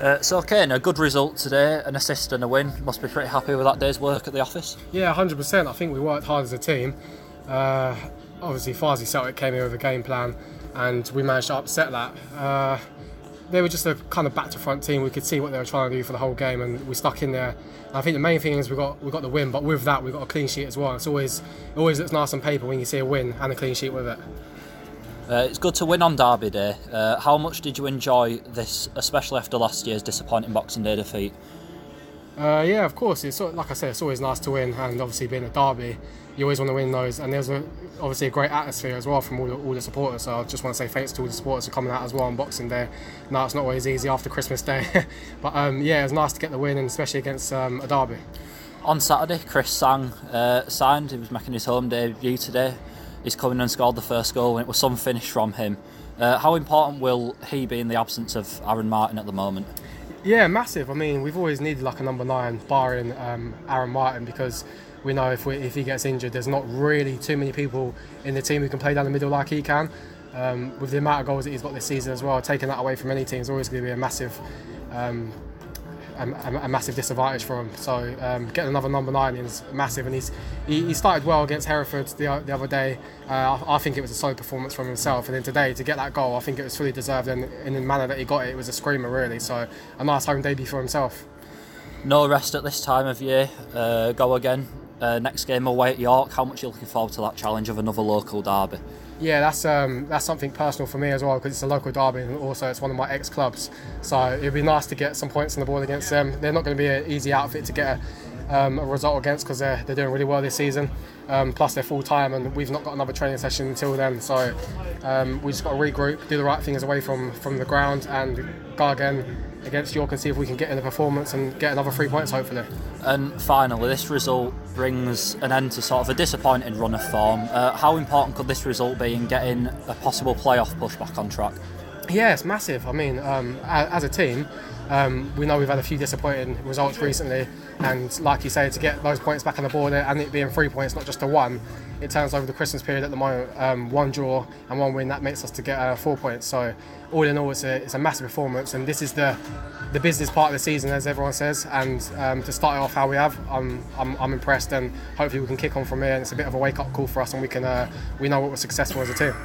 Uh, so, Kane, a good result today, an assist and a win. Must be pretty happy with that day's work at the office. Yeah, 100%. I think we worked hard as a team. Uh, obviously, Farsley Celtic came in with a game plan, and we managed to upset that. Uh, they were just a kind of back to front team. We could see what they were trying to do for the whole game, and we stuck in there. And I think the main thing is we got we got the win, but with that we got a clean sheet as well. It's always it always looks nice on paper when you see a win and a clean sheet with it. Uh, it's good to win on Derby Day. Uh, how much did you enjoy this, especially after last year's disappointing Boxing Day defeat? Uh, yeah, of course. It's like I said, it's always nice to win, and obviously being a derby, you always want to win those. And there's a, obviously a great atmosphere as well from all the, all the supporters. So I just want to say thanks to all the supporters for coming out as well on Boxing Day. Now it's not always easy after Christmas Day, but um, yeah, it was nice to get the win, and especially against um, a derby. On Saturday, Chris Sang uh, signed. He was making his home debut today. He's coming and scored the first goal, and it was some finish from him. Uh, how important will he be in the absence of Aaron Martin at the moment? Yeah, massive. I mean, we've always needed like a number nine, barring um, Aaron Martin, because we know if, we, if he gets injured, there's not really too many people in the team who can play down the middle like he can. Um, with the amount of goals that he's got this season as well, taking that away from any team is always going to be a massive um, a, a, massive disadvantage for him. So um, getting another number nine is massive, and he's he, he started well against Hereford the, the other day. Uh, I, I, think it was a solid performance from himself, and then today to get that goal, I think it was fully deserved, and in the manner that he got it, it was a screamer really. So a nice home debut for himself. No rest at this time of year. Uh, go again. Uh, next game away at York. How much are you looking forward to that challenge of another local derby? Yeah, that's um, that's something personal for me as well because it's a local derby and also it's one of my ex clubs. So it'd be nice to get some points on the board against them. They're not going to be an easy outfit to get a, um, a result against because they're, they're doing really well this season. Um, plus they're full time and we've not got another training session until then. So um, we just got to regroup, do the right things away from from the ground and go again against York and see if we can get in the performance and get another three points hopefully. And finally, this result brings an end to sort of a disappointing run of form. Uh, how important could this result be in getting a possible playoff push back on track? Yeah, it's massive. I mean, um, as a team, um, we know we've had a few disappointing results recently, and like you say, to get those points back on the board and it being three points, not just a one, it turns over the Christmas period at the moment. Um, one draw and one win that makes us to get uh, four points. So all in all, it's a, it's a massive performance, and this is the the business part of the season, as everyone says. And um, to start off how we have, I'm, I'm, I'm impressed, and hopefully we can kick on from here. And it's a bit of a wake up call for us, and we can uh, we know what was successful as a team.